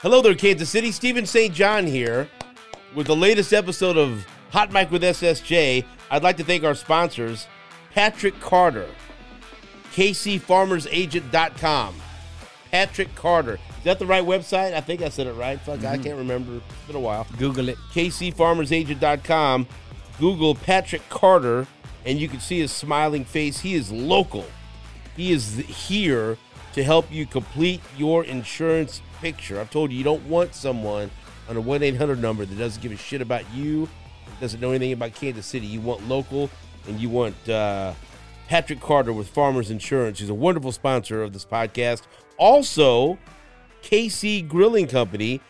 Hello there, Kansas City. Stephen St. John here with the latest episode of Hot Mic with SSJ. I'd like to thank our sponsors, Patrick Carter, KCFarmersAgent.com. Patrick Carter. Is that the right website? I think I said it right. Fuck, I mm-hmm. can't remember. It's been a while. Google it. KCFarmersAgent.com. Google Patrick Carter, and you can see his smiling face. He is local. He is here to help you complete your insurance picture. I've told you, you don't want someone on a 1 800 number that doesn't give a shit about you, doesn't know anything about Kansas City. You want local, and you want uh, Patrick Carter with Farmers Insurance. He's a wonderful sponsor of this podcast. Also, KC Grilling Company.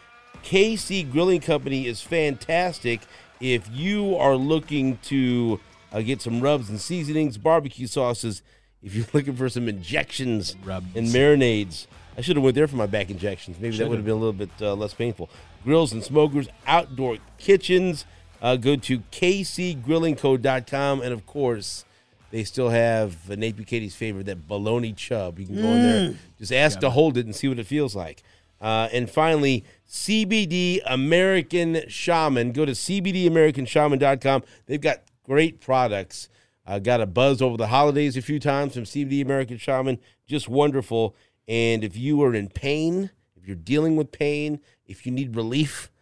KC Grilling Company is fantastic if you are looking to uh, get some rubs and seasonings, barbecue sauces. If you're looking for some injections Rubs. and marinades, I should have went there for my back injections. Maybe that Should've. would have been a little bit uh, less painful. Grills and smokers, outdoor kitchens. Uh, go to kcgrillingco.com, and of course, they still have uh, Nate Bukaty's favorite, that bologna chub. You can go in there, just ask to hold it and see what it feels like. Uh, and finally, CBD American Shaman. Go to CBDAmericanShaman.com. They've got great products. Uh, got a buzz over the holidays a few times from CBD American Shaman. Just wonderful. And if you are in pain, if you're dealing with pain, if you need relief,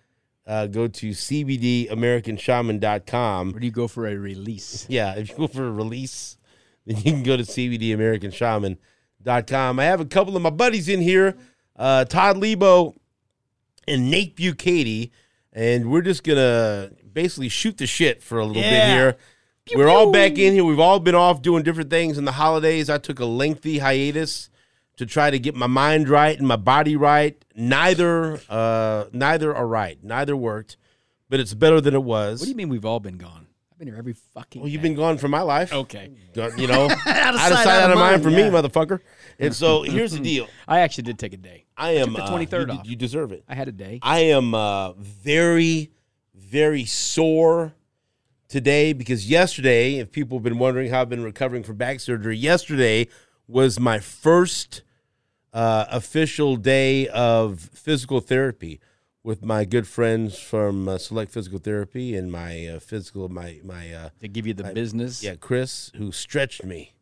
uh, go to CBDAmericanShaman.com. Where do you go for a release? Yeah, if you go for a release, then you can go to CBDAmericanShaman.com. I have a couple of my buddies in here, uh, Todd Leabo and Nate Bukaty, and we're just going to basically shoot the shit for a little bit Yeah. Here. we're all back in here. We've all been off doing different things in the holidays. I took a lengthy hiatus to try to get my mind right and my body right. Neither, uh, neither are right. Neither worked, but it's better than it was. What do you mean we've all been gone? I've been here every fucking. Well, you've day. been gone from my life. okay. You know, out of of sight, out of mind, for yeah. me, motherfucker. And so here's the deal. I actually did take a day. I am the uh, 23rd you, off. you deserve it. I had a day. I am uh, very, very sore today because yesterday, if people have been wondering how I've been recovering from back surgery, yesterday was my first uh, official day of physical therapy with my good friends from uh, Select Physical Therapy and my uh, physical, my my uh, to give you the business. yeah, Chris, who stretched me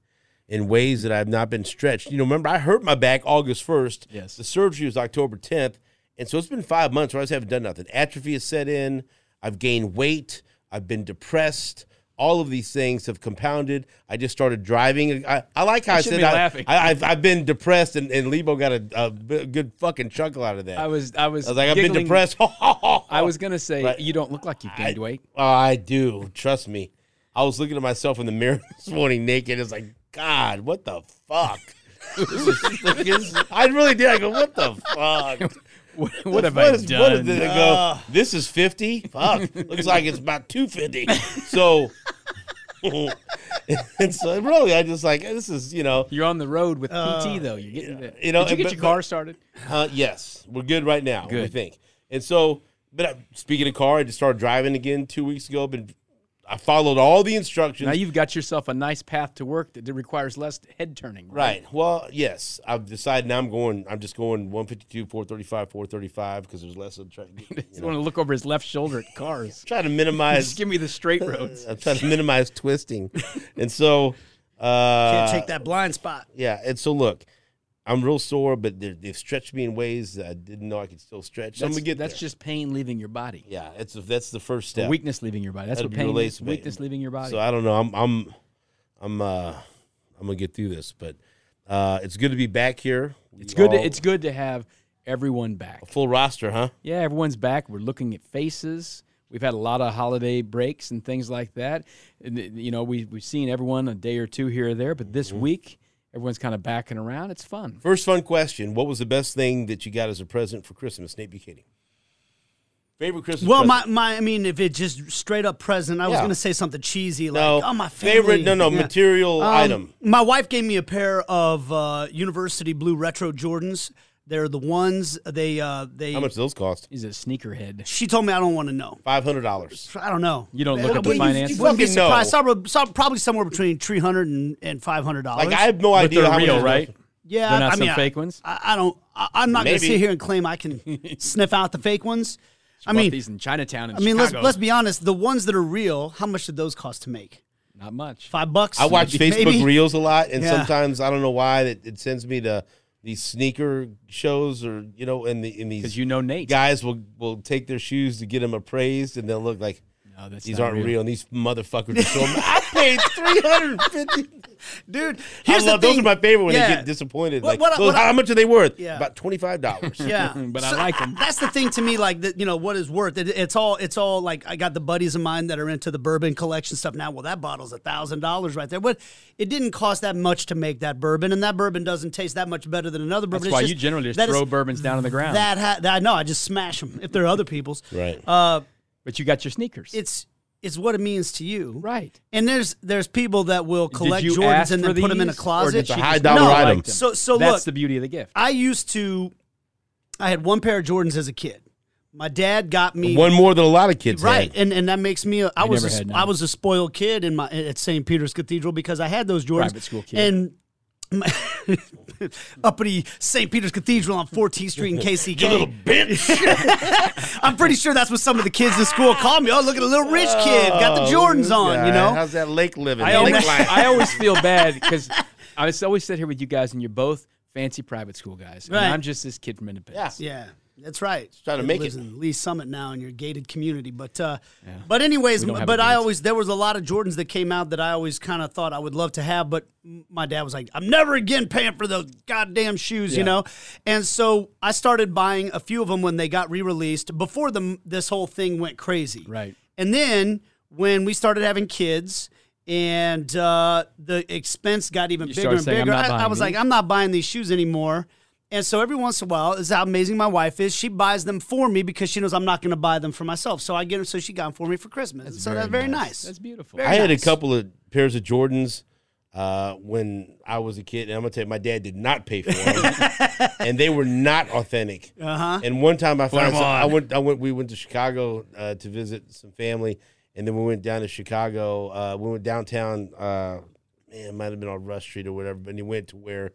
in ways that I've not been stretched. You know, remember I hurt my back August first. Yes. The surgery was October tenth, and so it's been five months where I just haven't done nothing. Atrophy has set in. I've gained weight. I've been depressed. All of these things have compounded. I just started driving. I, I like how I, said I, laughing. I, I've, I've been depressed, and, and Leabo got a good fucking chuckle out of that. I was. I was. I was like, I've been depressed. I was gonna say Right. you don't look like you've gained I- weight. Oh, I do. Trust me. I was looking at myself in the mirror this morning naked. It's like, God, what the fuck? I really did. I go, what the fuck? What, what have What I is- done? What is it? I go, this is 50? Fuck. Looks like it's about 250. So, and so really, I just like, this is, you know, You're on the road with Uh, PT though. You're getting. the- you know, Did you get but- your car started? Uh, yes, we're good right now. We Good. think. And so, but uh, speaking of car, I just started driving again two weeks ago. Been, I followed all the instructions. Now you've got yourself a nice path to work that requires less head turning. right. Well, yes, I've decided now I'm going. I'm just going 152, 435, 435 because there's less of trying. You He's know, want to look over his left shoulder at cars. trying to minimize. Just give me the straight roads. I'm trying to minimize twisting, and so. Uh, Can't take that blind spot. Yeah, and so look, I'm real sore, but they're- they've stretched me in ways that I didn't know I could still stretch. I'm That's, gonna get that's there. just pain leaving your body. yeah. It's that's the first Or step. Weakness leaving your body. That's That'll what pain is. Weakness leaving your body. So I don't know. I'm I'm I'm uh I'm gonna get through this, but uh it's good to be back here. it's We good. To, it's good to have everyone back. a full roster, huh? Yeah, everyone's back. We're looking at faces. We've had a lot of holiday breaks and things like that. And, you know, we we've seen everyone a day or two here or there, but this Mm-hmm. week everyone's kind of backing around. It's fun. First fun question: What was the best thing that you got as a present for Christmas, Nate Buchanan? Favorite Christmas? Well, my, present? my I mean, if it's just straight up present, I was gonna say something cheesy like, no "Oh, my family." favorite. No, no Yeah. material Um, item. My wife gave me a pair of uh, University Blue Retro Jordans. They're the ones they uh, they. How much do those cost? He's a sneakerhead. She told me I don't want to know. Five hundred dollars. I don't know. You don't look at the well, you- finances? You wouldn't be Fucking no. surprised. Some- some- Probably somewhere between three hundred and and five hundred dollars. Like I have no But idea they're how real, much. right? Yeah, They're not I mean, some I- fake ones. I, I don't. I, I'm not going to Maybe. sit here and claim I can sniff out the fake ones. I Bought mean, these in Chinatown. In I mean, let's Chicago. let's be honest. The ones that are real, how much did those cost to make? not much. Five bucks. I watch Maybe- Facebook maybe? Reels a lot, and Yeah. sometimes I don't know why it, it sends me to these sneaker shows or you know, and the in these Because you know Nate. guys will will take their shoes to get them appraised, and they'll look like no, that's these aren't real. And these motherfuckers are so. I paid three hundred and fifty. dude. I love the those are my favorite when Yeah. they get disappointed. What- like, what I- those- what I- how much are they worth? Yeah. About twenty five dollars. Yeah, But I like them. That's the thing to me. Like that, you know, what is worth it? It's all. It's all like I got the buddies of mine that are into the bourbon collection stuff now. Well, that bottle's a thousand dollars right there, but it didn't cost that much to make that bourbon, and that bourbon doesn't taste that much better than another bourbon. That's why It's you generally just that is- throw bourbons down on the ground. That, ha- that I know. I just smash them if they're other people's. Right. Uh, but you got your sneakers. it's it's what it means to you, right. And there's there's people that will collect Jordans and then put them in a or closet. It's a high dollar you item. So- so look, that's look- the beauty of the gift. I used to. I had one pair of Jordans as a kid. My dad got me One more than a lot of kids. right, had. and and that makes me. A, I was a, had sp- none. I was a spoiled kid in my at St. Peter's Cathedral because I had those Jordans. Private school kid. And uppity St. Peter's Cathedral on 14th Street in KCK. You little bitch. I'm pretty sure that's what some of the kids in school called me. Oh, look at a little rich kid, got the oh, Jordans on. You Oh, know, how's that lake living? I lake always. I always feel bad because I was always sit here with you guys, and you're both fancy private school guys, Right. and I'm just this kid from Independence. Yeah, that's right. trying to He make lives it. in Lee Summit now in your gated community, but uh, but anyways, We don't have but I always there was a lot of Jordans that came out that I always kind of thought I would love to have, but my dad was like, "I'm never again paying for those goddamn shoes," you know. And so I started buying a few of them when they got re-released before the this whole thing went crazy. Right. And then when we started having kids. And uh, the expense got even You bigger and saying, bigger. I, I buying was like. I'm not buying these shoes anymore. And so every once in a while, this is how amazing my wife is. She buys them for me because she knows I'm not going to buy them for myself. So I get them. So she got them for me for Christmas. so that's very nice. That's beautiful. Very I had a couple of pairs of Jordans uh, when I was a kid, and I'm gonna tell you, my dad did not pay for them, and they were not authentic. Uh-huh. And one time I found, them some, I went, I went, we went to Chicago uh, to visit some family, and then we went down to Chicago. Uh, we went downtown. Uh, man, it might have been on Rush Street or whatever, but he went to where I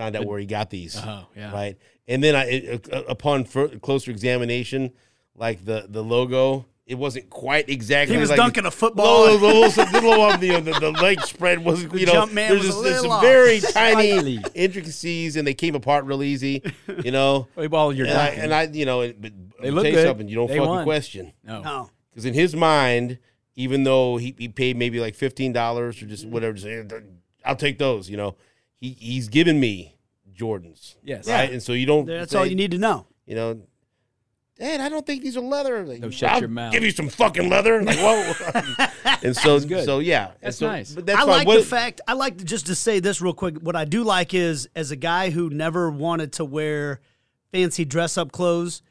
found out where he got these. Oh, yeah. Right, and then I, it, uh, upon fur- closer examination, like the the logo. It wasn't quite exactly. He was like dunking a football. The, little, the, little, the, little of the, the, the leg spread was you know jump man there's was just, there's little some very tiny intricacies and they came apart real easy, you know. Well, you're and, I, dunking. and I, you know, but They look tell you good. something. You don't They fucking won. question no. No. because in his mind, even though he, he paid maybe like fifteen dollars or just whatever, just, "Eh, I'll take those. You know, he he's given me Jordans. Yes. right, and so you don't. That's say, all you need to know. You know. Dad, I don't think these are leather. Like, No, shut I'll your mouth. Give you some fucking leather. Like, whoa. and so, good. so yeah, And That's so- nice. But that's I fine. like What- the fact. I like to, just to say this real quick. What I do like is, as a guy who never wanted to wear fancy dress up clothes,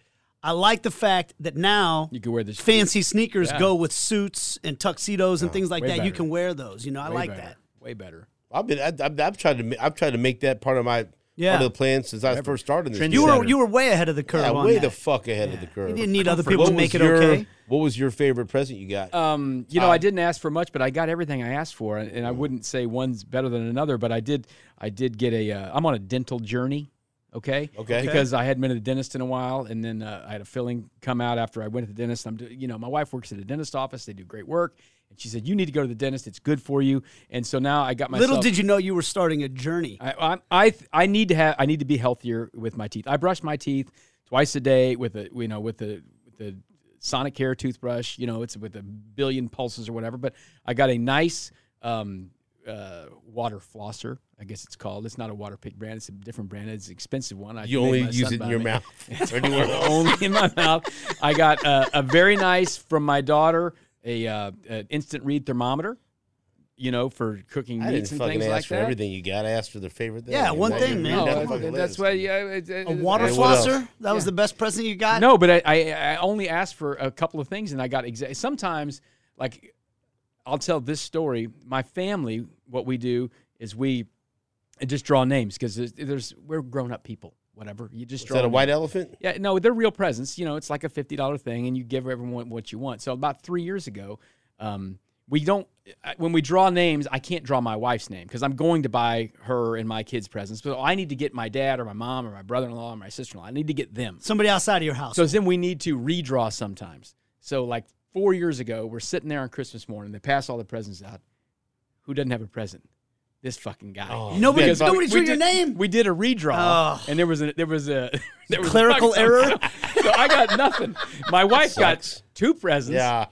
I like the fact that now You can wear this fancy sneakers Yeah. go with suits and tuxedos and uh, things like way that. You can wear those. You know, I Way like better. that. Way better. I've been, I, I've, I've tried to, I've tried to make that part of my, Yeah. part of the plan since I first started in this. Trend You were you were way ahead of the curve yeah, on way that. the fuck ahead of the curve. you didn't need other What people to make it your, okay. What was your favorite present you got? Um, you know, Uh, I didn't ask for much, but I got everything I asked for, and I wouldn't say one's better than another. But I did, I did get a. Uh, I'm on a dental journey. Okay. Okay. Because I hadn't been to the dentist in a while, and then uh, I had a filling come out after I went to the dentist. I'm, you know, my wife works at a dentist office. They do great work, and she said you need to go to the dentist. It's good for you. And so now I got myself. Little did you know you were starting a journey. I, I I I need to have I need to be healthier with my teeth. I brush my teeth twice a day with a you know with the with the Sonicare toothbrush. You know it's with a billion pulses or whatever. But I got a nice um, uh, water flosser. I guess it's called. It's not a Waterpik brand. It's a different brand. It's an expensive one. I you only use it in your me. mouth. or anywhere else. only in my mouth. I got uh, a very nice from my daughter a uh, an instant read thermometer. You know, for cooking I meats didn't and fucking things ask like for that. everything you got. I asked for their favorite thing. Yeah, You one thing, man. No, that's- fucking that's list. why. Yeah, it, it, A water Hey, flosser? That was the best present you got? No, but I, I, I only asked for a couple of things, and I got exact. Sometimes, like, I'll tell this story. My family, what we do is we just draw names because there's, there's we're grown up people. Whatever you just Is draw. that a names. white elephant? Yeah, no, they're real presents. You know, it's like a fifty dollar thing, and you give everyone what you want. So about three years ago, um, we don't uh, when we draw names i can't draw my wife's name because i'm going to buy her and my kids presents but i need to get my dad or my mom or my brother-in-law or my sister-in-law i need to get them Somebody outside of your house. so then we need to redraw sometimes so like four years ago we're sitting there on christmas morning they pass all the presents out who doesn't have a present this fucking guy Oh, Nobody- yeah, but- nobody drew we your did, name. We did a redraw, Oh. and there was a there was a there was Clerical fucking- error? so I got nothing. My wife got two presents. Yeah.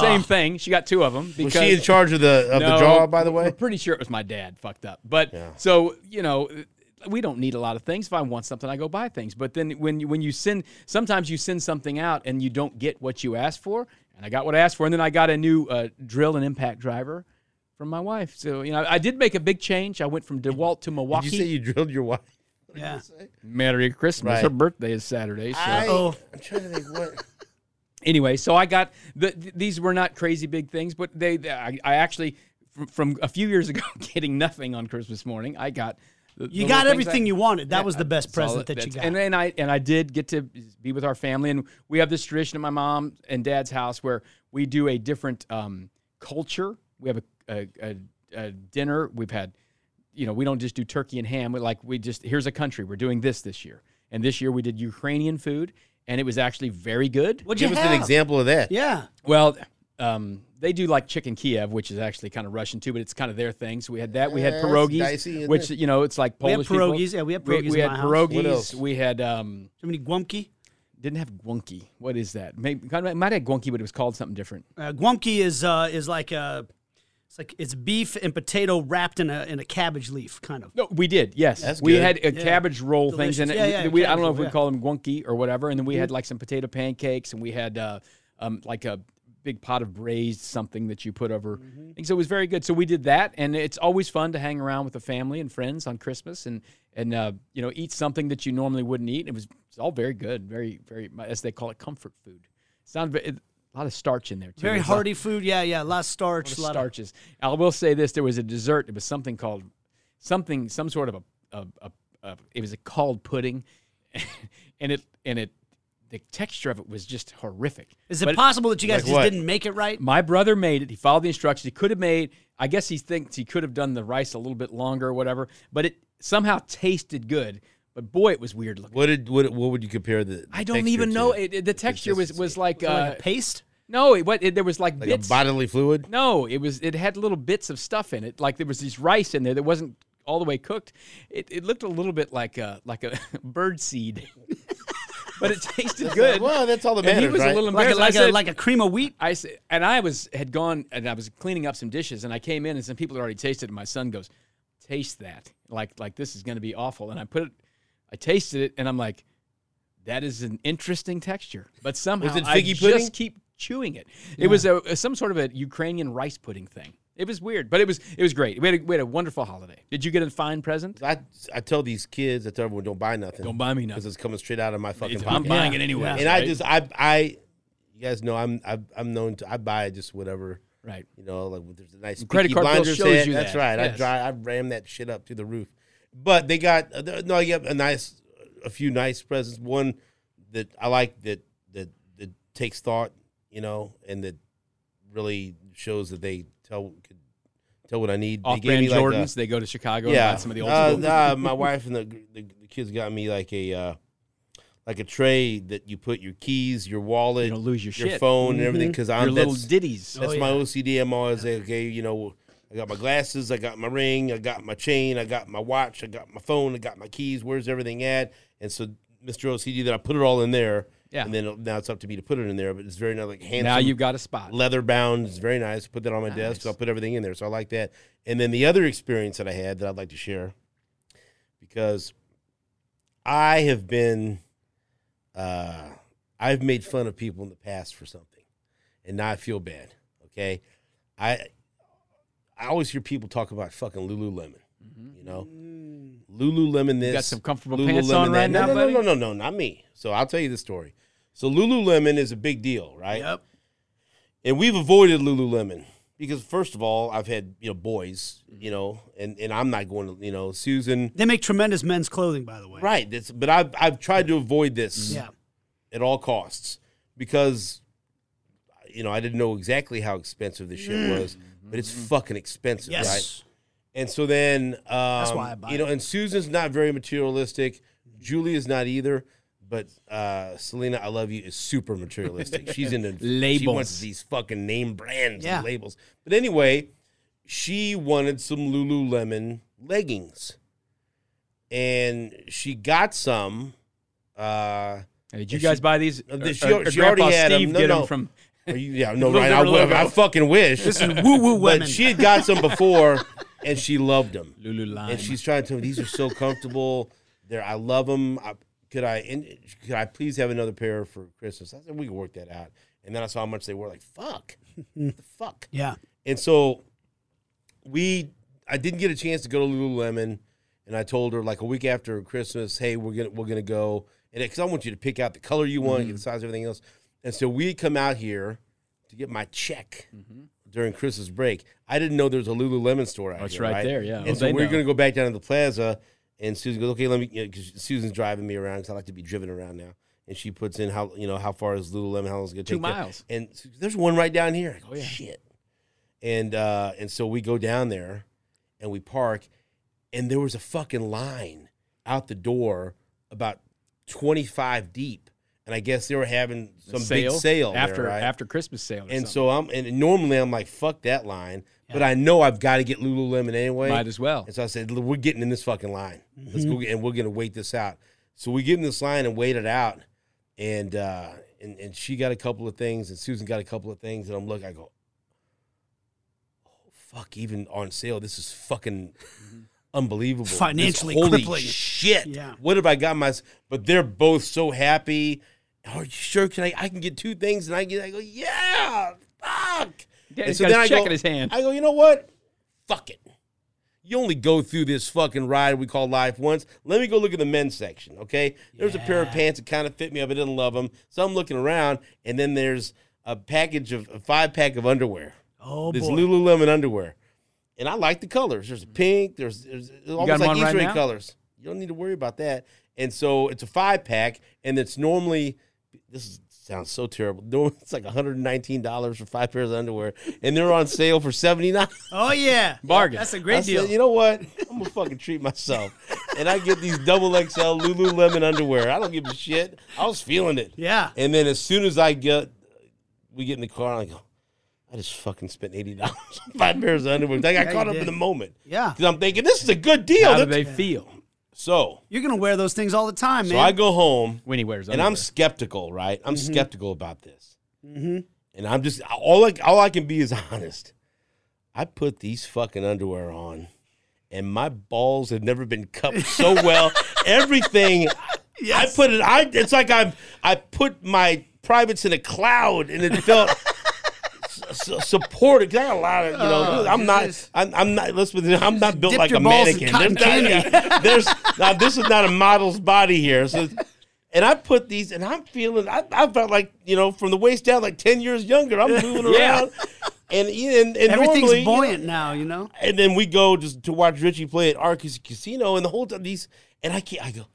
Same thing. She got two of them because Was she in charge of the of the draw, by the We're way? pretty sure it was my dad. Fucked up, but Yeah. so you know. We don't need a lot of things. If I want something, I go buy things. But then when you, when you send, sometimes you send something out and you don't get what you asked for. And I got what I asked for, and then I got a new uh, drill and impact driver from my wife. So you know, I did make a big change. I went from DeWalt to Milwaukee. Did you say you drilled your wife? yeah. Merry Christmas. Right. Her birthday is Saturday. So. I, Oh. I'm trying to think what. anyway, so I got the, th- these were not crazy big things, but they, they- I, I actually from, from a few years ago getting nothing on Christmas morning, I got the, You the got everything I- you wanted. That Yeah, was the best present it- that you got. And then I and I did get to be with our family, and we have this tradition at my mom and dad's house where we do a different um, culture. We have a, a, a, a dinner. We've had, you know, we don't just do turkey and ham. We like we just here's a country. We're doing this this year, and this year we did Ukrainian food, and it was actually very good. What'd you Give us have? an example of that. Yeah. Well, um, they do like chicken Kiev, which is actually kind of Russian too, but it's kind of their thing. So we had that. We had Yeah, it's pierogies, dicey, isn't which it? you know it's like We had Polish people. pierogies. Yeah, we had We, pierogies we in had my house. What pierogies. else? We had um, Too many guamki. didn't have guanki. What is that? Maybe kind of, might have guanki, but it was called something different. Uh, guamki is uh, is like a, it's like it's beef and potato wrapped in a in a cabbage leaf, kind of. No, we did. Yes, That's we good. had a Yeah. cabbage roll things, and Delicious. Yeah, yeah, we, I don't cabbage know if we yeah. call them guanki or whatever. And then we had like some potato pancakes, and we had uh, um, like a big pot of braised something that you put over. And so it was very good. So we did that, and it's always fun to hang around with the family and friends on Christmas, and and uh, you know eat something that you normally wouldn't eat. It was it's all very good, very very as they call it, comfort food. Sound a lot of starch in there too. Very There's a hearty food. Yeah, yeah. A lot of starch. A lot of starches. I will say this: there was a dessert. It was something called something, some sort of a, a, a, a it was a called pudding, and it and it the texture of it was just horrific. Is it But possible that you guys Like just what? didn't make it right? My brother made it. He followed the instructions. He could have made. I guess he thinks he could have done the rice a little bit longer or whatever. But it somehow tasted good. But boy, it was weird looking. What did what what would you compare the? I don't even texture know. It, it- the texture was was like, Is uh, like a paste? no. It, what it, there was like, like bits. a bodily fluid. No, it was. It had little bits of stuff in it. Like there was this rice in there that wasn't all the way cooked. It, it looked a little bit like a like a bird seed, but it tasted good. Well, that's all that And matters, he was right? a little Like a, embarrassed. like, said, a, like a cream of wheat? I said, and I was had gone and I was cleaning up some dishes, and I came in and some people had already tasted it. And my son goes, "Taste that, like like this is going to be awful." And I put it, I tasted it, and I'm like, "That is an interesting texture." But somehow I figgy just keep chewing it. It was a, a- some sort of a Ukrainian rice pudding thing. It was weird, but it was it was great. We had a, we had a wonderful holiday. Did you get a fine present? I I tell these kids, I tell everyone, don't buy nothing. Don't buy me nothing because it's coming straight out of my fucking. Pocket. I'm buying it anyway. Yeah. and I just I I, you guys know I'm I, I'm known to I buy just whatever right. you know like there's a nice credit card bill shows ad, you That's that. right. I Yes. dry I ram that shit up to the roof. But they got uh, no, I get a nice a few nice presents. One that I like that that that takes thought, you know, and that really shows that they tell could tell what I need. They Off gave brand me like a- Jordans. they go to Chicago yeah, and buy some of the old uh, uh, my wife and the, the, the kids got me like a uh, like a tray that you put your keys, your wallet, you lose your, your shit. phone, and everything. Because I'm little that's, ditties. that's Oh, my. OCD. I'm always like, okay, you know, I got my glasses, I got my ring, I got my chain, I got my watch, I got my phone, I got my keys. Where's everything at? And so, Mr. OCD, that I put it all in there. Yeah. And then now it's up to me to put it in there. But it's very nice, like handsome. now you've got a spot. leather bound. It's very nice. Put that on my desk. So I'll put everything in there. So I like that. And then the other experience that I had that I'd like to share because I have been, uh, I've made fun of people in the past for something, and now I feel bad. Okay, I I always hear people talk about fucking Lululemon. Mm-hmm. You know, Lululemon. This Mm-hmm. got some comfortable Lululemon pants on that. right no, now, no, buddy? No, no, no, no, not me. So I'll tell you the story. So Lululemon is a big deal, right? Yep. and we've avoided Lululemon because first of all, I've had you know boys, you mm-hmm. know, and, and I'm not going to you know Susan, They make tremendous men's clothing, by the way. right? This, but I've I've tried to avoid this mm-hmm. Yeah. at all costs because you know, I didn't know exactly how expensive this shit mm. was, but it's fucking expensive, right? And so then, um, why I buy you know, and Susan's not very materialistic. Julia's not either. But uh, Selena, I love you, is super materialistic. She's into She Labels. wants these fucking name brands Yeah. and labels. But anyway, she wanted some Lululemon leggings, and she got some. Uh, Hey, did you guys she- buy these? Uh, Or- she- or- or she already Grandpa had 'em. Steve No, get no. them from. You, yeah, no, right? I, would- I fucking wish. This is woo woo women. but she had got some before, and she loved them. Lululemon. and she's trying to tell me these are so comfortable. They're I love them. I, could I could I please have another pair for Christmas? I said we can work that out. And then I saw how much they were. Like fuck, the fuck. yeah. And so we, I didn't get a chance to go to Lululemon, and I told her like a week after Christmas, hey, we're gonna we're gonna go, and because I want you to pick out the color you want, get the mm-hmm. size, everything else. And so we come out here to get my check during Christmas break. I didn't know there was a Lululemon store out Oh, it's here. right there, yeah. And Oh, so we're gonna go back down to the plaza, and Susan goes, okay, let me, because Susan's driving me around because I like to be driven around now. And she puts in how you know how far is Lululemon? How long is it gonna Two take? to- miles. And there's one right down here. I go, Oh, yeah. shit. And uh, and so we go down there, and we park, and there was a fucking line out the door about 25 deep, and I guess they were having some big sale there, after right? after Christmas sale. And something. so I'm and normally I'm like fuck that line, but I know I've got to get Lululemon anyway. might as well. And so I said, we're getting in this fucking line. Let's go, get, and we're gonna wait this out. So we get in this line and wait it out, and uh, and and she got a couple of things, and Susan got a couple of things, and I'm looking, I go, oh fuck, even on sale, this is fucking unbelievable, This- Financially holy crippling. shit. Yeah. what have I got my? But they're both so happy. Are you sure? Can I? I can get two things, and I get. I go, yeah, fuck. Yeah, And so then I check go- in his hand. I go, you know what? Fuck it. You only go through this fucking ride we call life once. Let me go look at the men's section, okay? There's a pair of pants that kind of fit me up. I didn't love them. So I'm looking around, and then there's a package of a five pack of underwear. Oh boy. this boy. Lululemon underwear, and I like the colors. There's a mm. pink. There's, there's almost like Easter right egg colors. You don't need to worry about that. And so it's a five pack, and it's normally this is, sounds so terrible. It's like 119 dollars for five pairs of underwear, and they're on sale for 79. oh yeah. Bargain. That's a great deal. said, you know what? I'm gonna fucking treat myself, and I get these double XL Lululemon underwear. I don't give a shit. I was feeling it. yeah. And then as soon as I get, we get in the car, I go, I just fucking spent eighty dollars on five pairs of underwear. I got Yeah, caught you up in the moment Yeah. because I'm thinking this is a good deal. How do That's- they feel so, You're gonna wear those things all the time, so man. I go home when he wears? Them, and I'm skeptical, right? I'm Mm-hmm. skeptical about this, and I'm just all I, all I can be is honest. I put these fucking underwear on, and my balls have never been cupped so well. Everything I put it. I it's like I I put my privates in a cloud, and it felt. S- Supported. 'cause I got a lot of you know. Oh, I'm not. I'm, I'm not. Let's. I'm not built like a mannequin. There's, not, there's now. This is not a model's body here. So, and I put these, and I'm feeling. I, I felt like you know, from the waist down, like ten years younger. I'm moving Yeah. around, and and, and Everything's normally, you know, buoyant now, you know. and then we go just to watch Richie play at Argosy Casino, and the whole time these, and I can't. I go,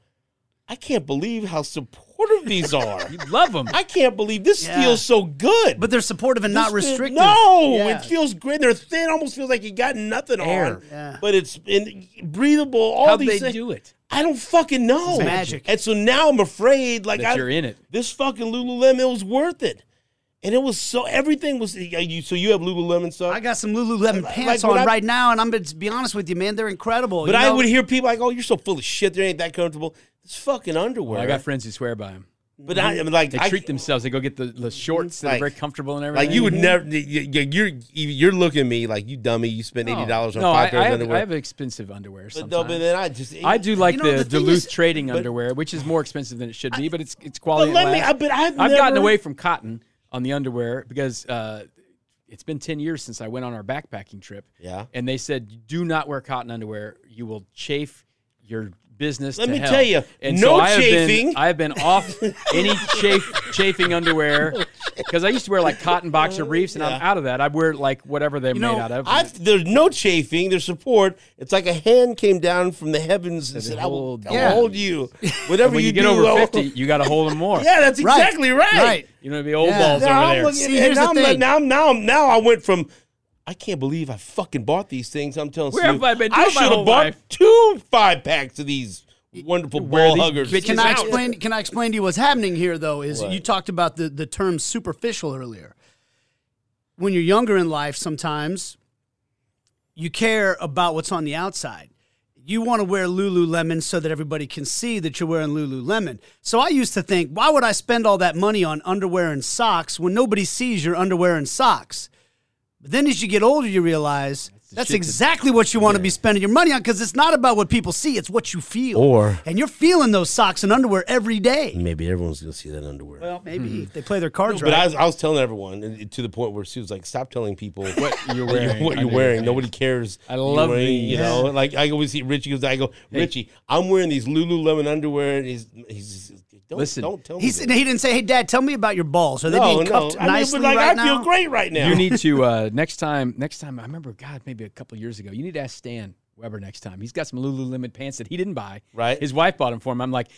I can't believe how supportive these are. You love them. I can't believe this Yeah. feels so good. But they're supportive and not This feel- restrictive. No, Yeah. it feels great. They're thin, almost feels like you got nothing Air. on. Yeah. But it's in, breathable. All How these they things. do it? I don't fucking know. This is magic. And so now I'm afraid, like That I, you're in it. This fucking Lululemon it was worth it, and it was so everything was. You so you have Lululemon stuff. I got some Lululemon Like- pants like on I- right now, and I'm gonna be honest with you, man. They're incredible. but you I would hear people like, "Oh, you're so full of shit. They ain't that comfortable." It's fucking underwear. I got friends who swear by them. but I, I mean, like They I, treat themselves. They go get the, the shorts that Like- are very comfortable and everything. like you would never. you- you- You're you're looking at me like you dummy. You spent eighty dollars on no, five I, pairs I have, underwear. I have expensive underwear. but, Sometimes. no, but then I just I do like You know, the, the Duluth is- trading but- underwear, which is more expensive than it should be, but it's it's quality. But let me. But I've, I've never, gotten away from cotton on the underwear because uh, it's been 10 years since I went on our backpacking trip. Yeah. And they said, do not wear cotton underwear. You will chafe your business Let to me hell." tell you, and no so I have chafing. Been, I have been off any chafe, chafing underwear because I used to wear like cotton boxer uh, briefs, and I'm out of that. I wear like whatever they're know, made out of. I, there's no chafing. There's support. It's like a hand came down from the heavens and Said, said, "I will, "Hold I will you." hold you." Whatever when you, get do, over I'll- fifty, you got to hold them more. Yeah, that's exactly right. Right. you know, the old Yeah. balls Now over I'm there. looking, See, here's now, the I'm now, now, now I went from. I can't believe I fucking bought these things. I'm telling Where you, have I been doing my should have whole bought life? two five packs of these wonderful wear ball these huggers. bitches Can I out. explain? Can I explain to you what's happening here? Though, is What? you talked about the the term superficial earlier. When you're younger in life, sometimes you care about what's on the outside. You want to wear Lululemon so that everybody can see that you're wearing Lululemon. So I used to think, why would I spend all that money on underwear and socks when nobody sees your underwear and socks? But then as you get older, you realize that's shit that- exactly what you want to be spending your money on because it's not about what people see, it's what you feel. Or- and you're feeling those socks and underwear every day. Maybe everyone's gonna see that underwear. Well, maybe if they play their cards but right. I was, I was telling everyone to the point where she was like, "Stop telling people what you're wearing What you're wearing. Nobody cares. I what you're love wearing, these. You know, like I always see Richie goes. I go, Richie, I'm wearing these Lululemon underwear, and he's he's. Don't, Listen, don't tell He's, me. he didn't say, "Hey, Dad, tell me about your balls. Are they that. no, being no. cuffed I mean, nicely but like right I feel great right now. You need to uh, next time. Next time, I remember. God, maybe a couple years ago. You need to ask Stan Weber next time. He's got some Lululemon pants that he didn't buy. Right. His wife bought them for him. I'm like,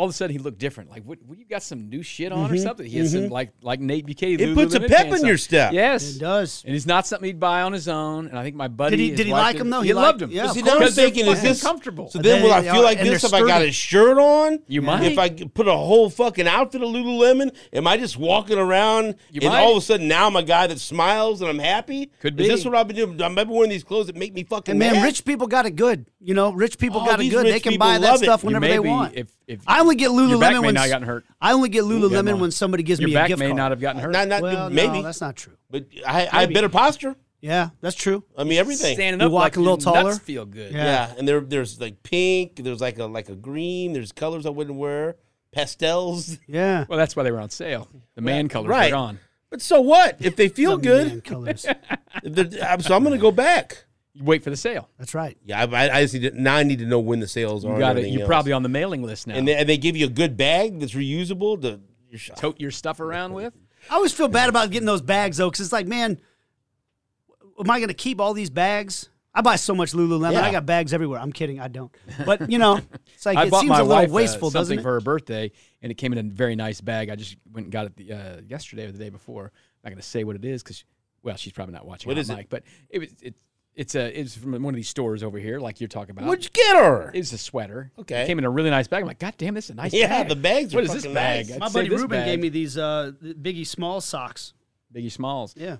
all of a sudden he looked different. Like, what? what you got some new shit on or something? He has some like like Nate Buchanan. Mm-hmm. It puts a pep in your step. Yes, It does. And it's not something he'd buy on his own. And I think my buddy Did he- his did he wife like 'em, though? He, He loved him. them. yeah, But see, now I'm Because they're thinking, is this comfortable? So then, will I feel like this if I got sturdy. a shirt on? You might. If I put a whole fucking outfit of Lululemon, am I just walking around You and might. all of a sudden now I'm a guy that smiles and I'm happy? Could be. Is this what I've been doing? I'm ever wearing these clothes that make me fucking And man, rich people got it good. You know, rich people Oh, got it good. They can buy that stuff whenever they want. If, if I only get Lululemon your back may when not have gotten hurt. I only get Lululemon on. when somebody gives Your me a gift card. Your back gift may not have gotten hurt. Not, not well, maybe, no, that's not true. but I, I have better posture. Yeah, that's true. I mean everything. Standing up, You up, walk like a little your nuts taller? Feel good. Yeah. Yeah, and there there's like pink. There's like a like a green. There's colors I wouldn't wear. Pastels. Yeah. Well, that's why they were on sale. The man colors right. are gone. But so what? If they feel good, man colors. if so I'm going to go back. You wait for the sale. That's right. Yeah, I, I, I just need to, now I need to know when the sales are. You and got it. everything You're else. probably on the mailing list now. and they, and they give you a good bag that's reusable. To your tote your stuff around with. I always feel bad about getting those bags though, because it's like, man, am I going to keep all these bags? I buy so much Lululemon. Yeah. I got bags everywhere. I'm kidding. I don't. But you know, it's like I it bought seems my a little wife uh, wasteful, doesn't something it? for her birthday, and it came in a very nice bag. I just went and got it the, uh, yesterday or the day before. I'm not going to say what it is because, well, she's probably not watching. What Hot is it? But it was it, it's a it's from one of these stores over here, like you're talking about. What'd you get her? It's a sweater. Okay. It came in a really nice bag. I'm like, God damn, this is a nice Yeah, bag. the bags are What is this bag? nice. I'd My buddy this Ruben bag. gave me these uh, Biggie Small socks. Biggie Smalls. Yeah,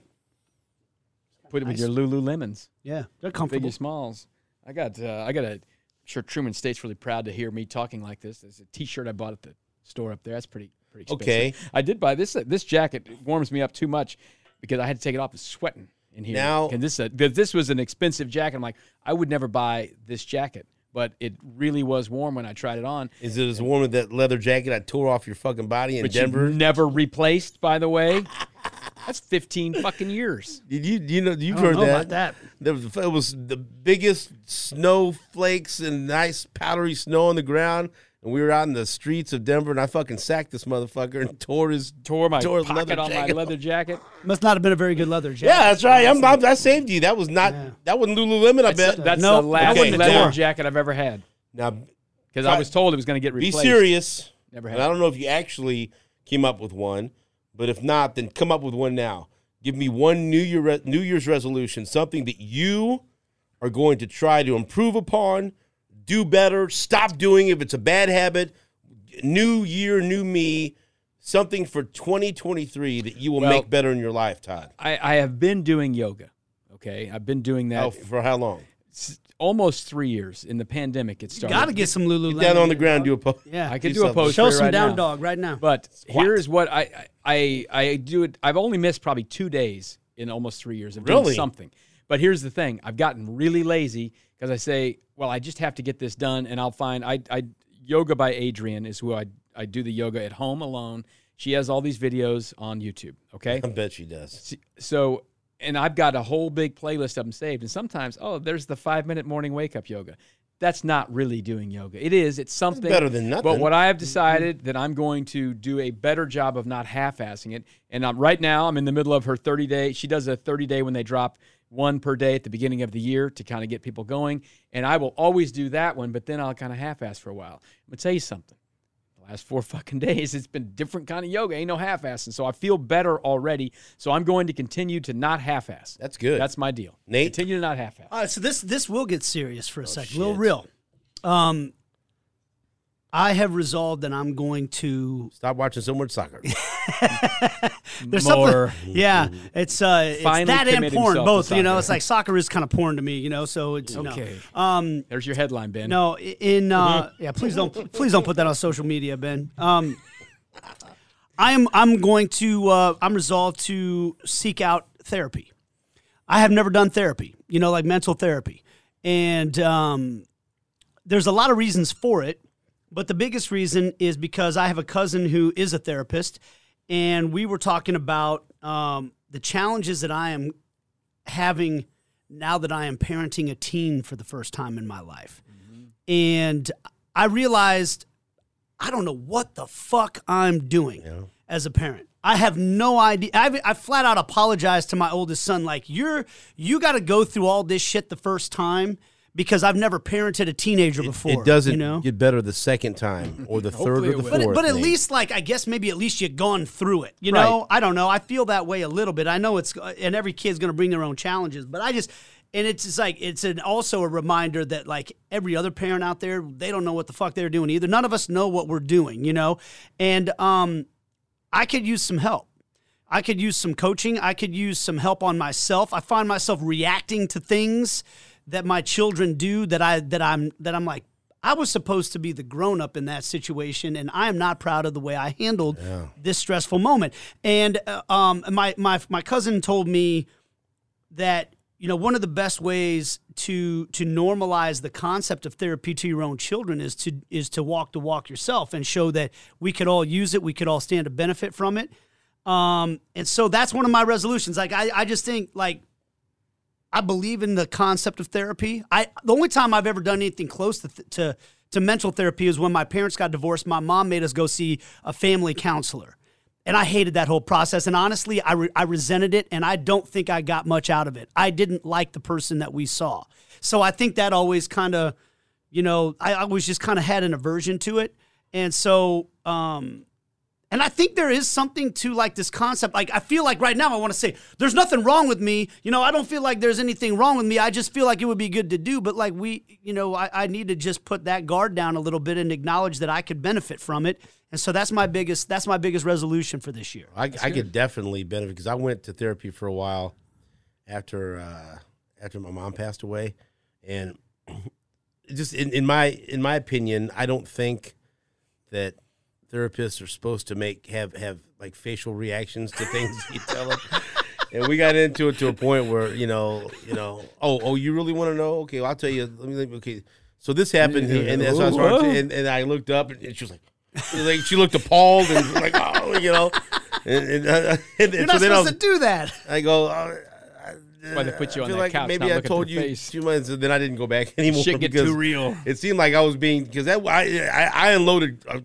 Put it with your Lululemons. yeah, they're comfortable. Biggie Smalls. I got uh, I got a I'm sure Truman State's really proud to hear me talking like this. There's a T-shirt I bought at the store up there. That's pretty pretty expensive. Okay. I did buy this. This jacket warms me up too much because I had to take it off. It's sweating in here. Now- and this uh, this was an expensive jacket. I'm like, I would never buy this jacket, but it really was warm when I tried it on. Is it as warm as that leather jacket I tore off your fucking body in Which Denver? you never replaced, by the way. That's 15 fucking years. Did you you know you've heard know that? about that. There was it was the biggest snowflakes and nice powdery snow on the ground, and we were out in the streets of Denver, and I fucking sacked this motherfucker and tore his Tore my tore his pocket leather on my jacket leather jacket. Must not have been a very good leather jacket. Yeah, that's right. I'm, I'm, I saved you. That was not that wasn't Lululemon. I bet. That's Nope, the last wouldn't have leather torn. jacket I've ever had now because I was told it was going to get replaced. be serious. Never And had. I don't know if you actually came up with one, but if not, then come up with one now. Give me one New Year New Year's resolution, something that you are going to try to improve upon, do better, stop doing if it's a bad habit. New year, new me. Something for 2023 that you will Well- make better in your life, Todd. I, I have been doing yoga. Okay, I've been doing that How, for how long? almost three years. In the pandemic, it started. You Got to get some Lululemon. Down on the ground, do a po- Yeah, I could do do a something. post show some right down now. dog right now. But Squat. here's what I, I I do it. I've only missed probably two days in almost three years of Really? doing something. But here's the thing: I've gotten really lazy because I say, well, I just have to get this done, and I'll find I I yoga by Adriene is who I I do the yoga at home alone. She has all these videos on YouTube. Okay, I bet she does. So and I've got a whole big playlist of them saved. And sometimes, oh, there's the five minute morning wake up yoga. that's not really doing yoga. It is. It's something better than nothing. But what I have decided that I'm going to do a better job of not half-assing it. And I'm, right now, I'm in the middle of her 30 day. She does a 30 day when they drop one per day at the beginning of the year to kind of get people going. And I will always do that one, but then I'll kind of half-ass for a while. I'm gonna tell you something. The last four fucking days, it's been different kind of yoga. Ain't no half-assing. So I feel better already. So I'm going to continue to not half-ass. That's good. That's my deal. Nate? continue to not half-ass. All right, so this this will get serious for a second, a little real. Um, I have resolved that I'm going to. Stop watching so much soccer. There's More. something. Yeah, it's uh, it's Finally that and commit porn himself to both. You know, soccer. it's like soccer is kind of porn to me. You know, so it's you know. Okay. Um, There's your headline, Ben. no, in uh, yeah, please don't please don't put that on social media, Ben. Um, I'm I'm going to uh, I'm resolved to seek out therapy. I have never done therapy, you know, like mental therapy, and um, there's a lot of reasons for it, but the biggest reason is because I have a cousin who is a therapist, and we were talking about um, the challenges that I am having now that I am parenting a teen for the first time in my life. And I realized I don't know what the fuck I'm doing as a parent. I have no idea. I've, I flat out apologized to my oldest son, like you're you got to go through all this shit the first time because I've never parented a teenager before. it doesn't you know. get better the second time or the third or the fourth. But, but at least, like, I guess maybe at least you've gone through it. You know, Right. I don't know. I feel that way a little bit. I know it's, and every kid's going to bring their own challenges, but I just, and it's just like, it's an, also a reminder that, like, every other parent out there, they don't know what the fuck they're doing either. None of us know what we're doing, you know? And um, I could use some help. I could use some coaching. I could use some help on myself. I find myself reacting to things that my children do that I that I'm that I'm like I was supposed to be the grown up in that situation, and I am not proud of the way I handled this stressful moment. And uh, um, my my my cousin told me that you know one of the best ways to to normalize the concept of therapy to your own children is to is to walk the walk yourself and show that we could all use it, we could all stand to benefit from it. Um, and so that's one of my resolutions. Like I, I just think like I believe in the concept of therapy. I the only time I've ever done anything close to to to mental therapy is when my parents got divorced. My mom made us go see a family counselor. And I hated that whole process. And honestly, I, re- I resented it. And I don't think I got much out of it. I didn't like the person that we saw. So I think that always kind of, you know, I always just kind of had an aversion to it. And so, um, and I think there is something to like this concept. Like, I feel like right now I want to say, there's nothing wrong with me. You know, I don't feel like there's anything wrong with me. I just feel like it would be good to do. But like, we, you know, I, I need to just put that guard down a little bit and acknowledge that I could benefit from it. And so that's my biggest, that's my biggest resolution for this year. I, I could definitely benefit because I went to therapy for a while after uh, after my mom passed away, and just in, in my in my opinion, I don't think that therapists are supposed to make have have like facial reactions to things you tell them. And we got into it to a point where you know, you know, oh, oh, you really want to know? Okay, well, I'll tell you. Let me, let me- okay. So this happened, and that's what I was to- and, and I looked up, and she was like, she was like she looked appalled and like, oh, you know, and, and, uh, and, You're and not so supposed was, to do that. I go, uh, why they put you I on feel that like couch, maybe I told you face. two months, and then I didn't go back anymore. Shit get too real. It seemed like I was being because I, I I unloaded a,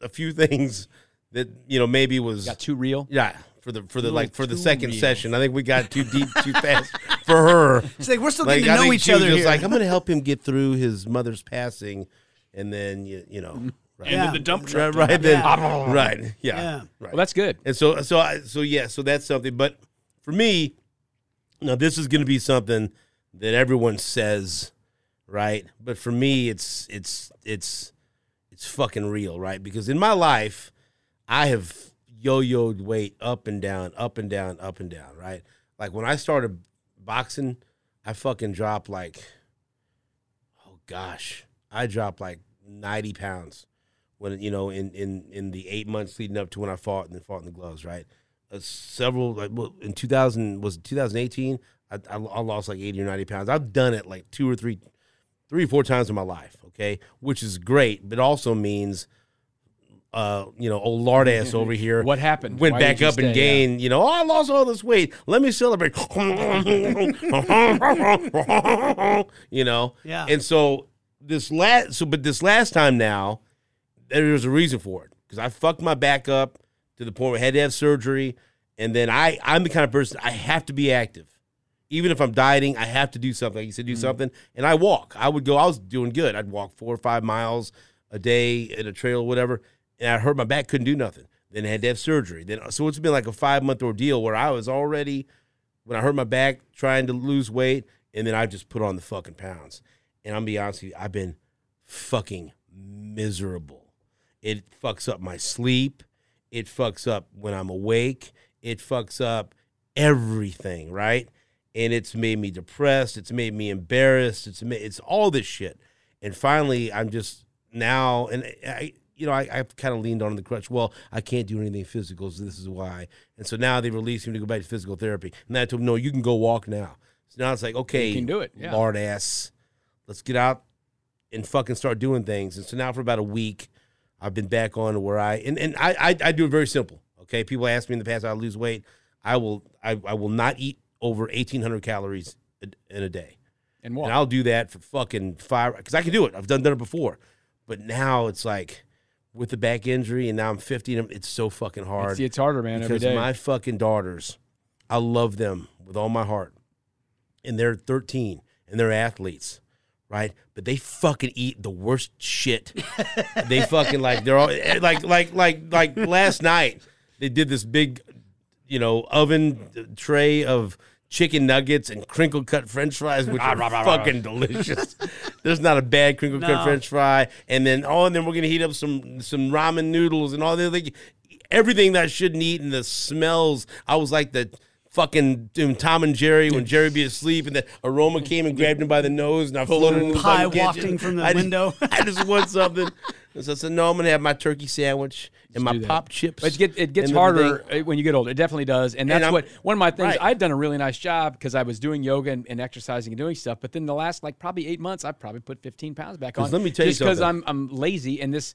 a, a few things that you know maybe was Got too real. yeah for the for the like for the second real. session. I think we got too deep too fast for her. She's like, we're still Like getting I to know each she other just here. like I'm going to help him get through his mother's passing, and then you you know right Yeah. the dump right, right then Yeah. right yeah, Yeah. right. Well, that's good. And so, so, I, so yeah, so that's something. But for me, now this is going to be something that everyone says, right? But for me, it's it's it's it's fucking real, right? Because in my life, I have yo-yoed weight up and down, up and down, up and down, right? Like when I started boxing, I fucking dropped like, oh gosh, I dropped like ninety pounds when you know in in in the eight months leading up to when I fought and then fought in the gloves, right? Uh, several like well, in 2000 was 2018. I, I, I lost like 80 or 90 pounds. I've done it like two or three, three or four times in my life. Okay, which is great, but also means, uh, you know, old lard ass over here. What happened? Went Why back up and stay? gained. You know, oh, I lost all this weight. Let me celebrate. you know, Yeah. and so this last so but this last time now, there's a reason for it because I fucked my back up to the point where I had to have surgery, and then I I'm the kind of person I have to be active. Even if I'm dieting, I have to do something. Like you said, do mm-hmm. something, and I walk. I would go. I was doing good. I'd walk four or five miles a day in a trail or whatever, and I hurt my back, couldn't do nothing. Then I had to have surgery. Then so it's been like a five month ordeal where I was already when I hurt my back trying to lose weight, and then I just put on the fucking pounds. And I'm gonna be honest with you, I've been fucking miserable. It fucks up my sleep. It fucks up when I'm awake. It fucks up everything, right? And it's made me depressed. It's made me embarrassed. It's it's all this shit. And finally, I'm just now, and I, you know, I, I've kind of leaned on the crutch. Well, I can't do anything physical, so this is why. And so now they released me to go back to physical therapy. And I told them, no, you can go walk now. So now it's like, okay, You can do it, yeah. lard ass, let's get out and fucking start doing things. And so now for about a week, I've been back on to where I and, and I, I I do it very simple. Okay, people ask me in the past I lose weight. I will I, I will not eat over eighteen hundred calories in a day, And walk. and I'll do that for fucking five because I can do it. I've done done it before, but now it's like with the back injury and now I'm fifty. and It's so fucking hard it's, it's harder, man, because day. my fucking daughters, I love them with all my heart, and they're 13 and they're athletes, right? But they fucking eat the worst shit. they fucking like they're all eh, like like like like last night they did this big, you know, oven tray of chicken nuggets and crinkle cut French fries, which are fucking delicious. There's not a bad crinkle cut No. French fry, and then oh, and then we're gonna heat up some some ramen noodles and all the like everything that I shouldn't eat, and the smells. I was like the fucking um, Tom and Jerry when Jerry be asleep, and the aroma came and grabbed him by the nose, and I floated in the Pie fucking kitchen. wafting from the I just- window. I just want something. And so I said, no, I'm gonna have my turkey sandwich and my pop chips. But it, get, it gets harder uh, when you get older. It definitely does, and that's I'm- what one of my things. right. I'd done a really nice job because I was doing yoga and, and exercising and doing stuff. But then the last like probably eight months, I've probably put 15 pounds back on. let me tell you just because I'm. I'm lazy and this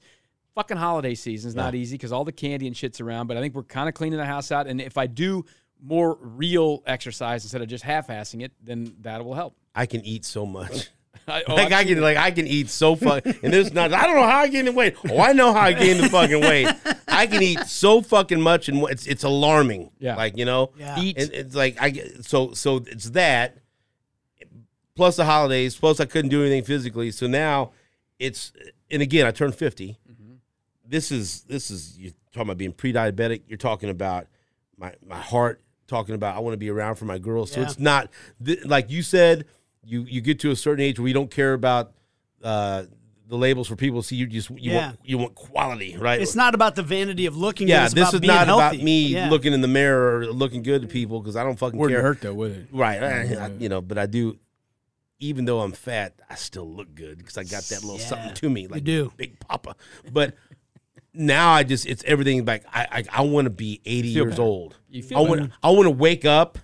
fucking holiday season's not easy because all the candy and shit's around. But I think we're kind of cleaning the house out, and if I do more real exercise instead of just half-assing it, then that will help. I can eat so much. I, oh, like I've I seen can, like I can eat so fuck, and there's not. I don't know how I gain the weight. Oh, I know how I gain the fucking weight. I can eat so fucking much, and it's it's alarming. Yeah. like you know, Yeah. Eat. And it's like I get so so it's that plus the holidays, plus I couldn't do anything physically. So now it's and again I turned 50 Mm-hmm. This is this is you're talking about being pre-diabetic. You're talking about my my heart. Talking about I want to be around for my girls. So it's not th- like you said. You you get to a certain age where you don't care about uh, the labels for people. to See you just you Yeah. want you want quality, right? It's not about the vanity of looking. yeah, good, it's this about is being not healthy. about me Yeah. looking in the mirror or looking good to people because I don't fucking Wouldn't care. hurt though, would it? Right. I- I- you know, but I do, even though I'm fat, I still look good because I got that little Yeah, something to me, like do. Big Papa. But now I just, it's everything like I, I, I want to be 80 Feel years better. old. You feel I want. I want to wake up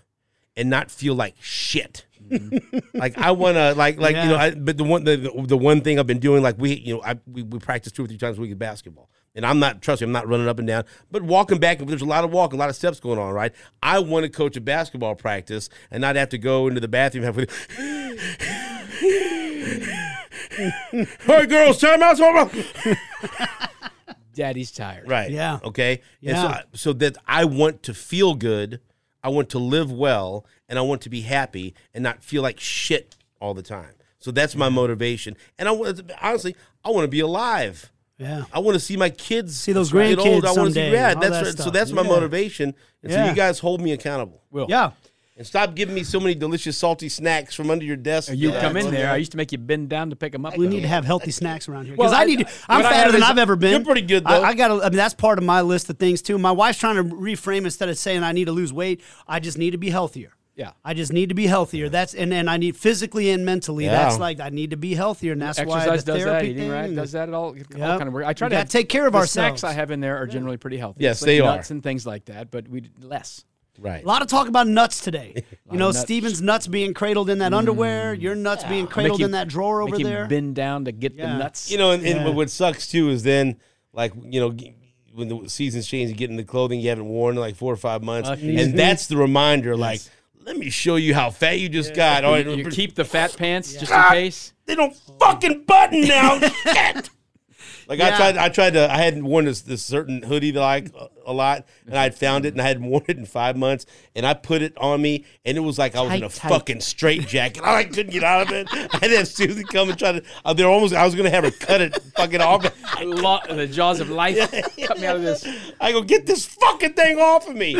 and not feel like shit. Mm-hmm. like I want to, like, like you know. I, but the one, the, the, one thing I've been doing, like we, you know, I we, we practice two or three times a week at basketball. And I'm not, trust me, I'm not running up and down, but walking back, there's a lot of walking, a lot of steps going on, right? I want to coach a basketball practice and not have to go into the bathroom halfway. All right, girls, time out. time out. Daddy's tired. Right. Yeah. Okay. So, Yeah. I- so that I want to feel good, I want to live well, and I want to be happy and not feel like shit all the time. So that's my motivation. And I want honestly, I want to be alive. Yeah. I want to see my kids See those get old. grandkids I want to see someday, yeah. That's that right. so that's my Yeah. motivation. And so you guys hold me accountable Will. Yeah. And stop giving me so many delicious salty snacks from under your desk. You Yeah. come in there. I used to make you bend down to pick them up. We though. need to have healthy snacks around here. Well, Because I, I- need. To, I'm fatter than I've ever been. You're pretty good, I, though. I got. I mean, that's part of my list of things too. My wife's trying to reframe instead of saying I need to lose weight. I just need to be healthier. Yeah. I just need to be healthier. That's and and I need physically and mentally. Yeah. That's like I need to be healthier, and that's why Exercise the does that. therapy Eating thing right does that at all. all kind of work. I try We to have- take care of the ourselves. Snacks I have in there are generally pretty healthy. Yes, It's like they are. nuts and things like that, but we less. Right. A lot of talk about nuts today. You know, nuts. Steven's nuts being cradled in that underwear. Your nuts being cradled Make in that drawer over make you there. bend down to get Yeah. the nuts. You know, and, and Yeah. what sucks too is then, like, you know, when the seasons change, you get in the clothing you haven't worn in like four or five months, Uh, and that's the reminder. Like, let me show you how fat you just got. All right, you, you keep the fat pants just in case. they don't fucking button now. Shit. Like I tried, I tried to. I hadn't worn this this certain hoodie that I like a, a lot, and I had found it, and I hadn't worn it in five months, and I put it on me, and it was like I was in a Tight, tight. fucking straight jacket. I like, couldn't get out of it. I had to have Susie come and try to. Uh, they're almost. I was gonna have her cut it fucking off. Lo- the jaws of life cut me out of this. I go get this fucking thing off of me.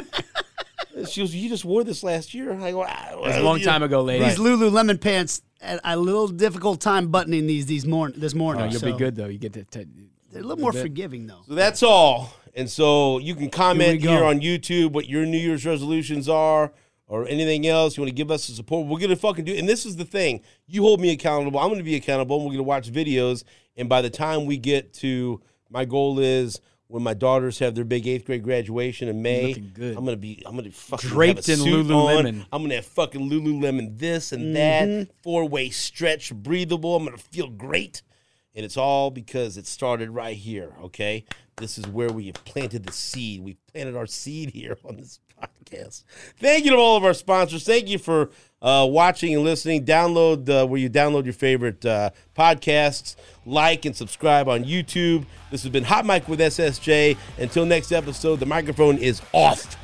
she goes, "You just wore this last year." I go, ah, It was a long time ago, lady. These Lululemon pants had a little difficult time buttoning these these morning this morning. Oh, you'll so be good though. You get to. to They're a little more bit. forgiving though. So that's all. And so you can comment Here here on YouTube what your New Year's resolutions are or anything else. You want to give us the support. We're going to fucking do And this is the thing. You hold me accountable. I'm going to be accountable. And we're going to watch videos. And by the time we get to my goal is when my daughters have their big eighth grade graduation in May. I'm gonna be I'm gonna fucking Draped have a in suit Lululemon. on. I'm gonna have fucking Lululemon this and Mm-hmm. that four way stretch, breathable. I'm gonna feel great, and it's all because it started right here. Okay, this is where we have planted the seed. We planted our seed here on this podcast. Thank you to all of our sponsors. Thank you for uh, watching and listening. Download uh, where you download your favorite uh, podcasts. Like and subscribe on YouTube. This has been Hot Mic with SSJ. Until next episode, the microphone is off.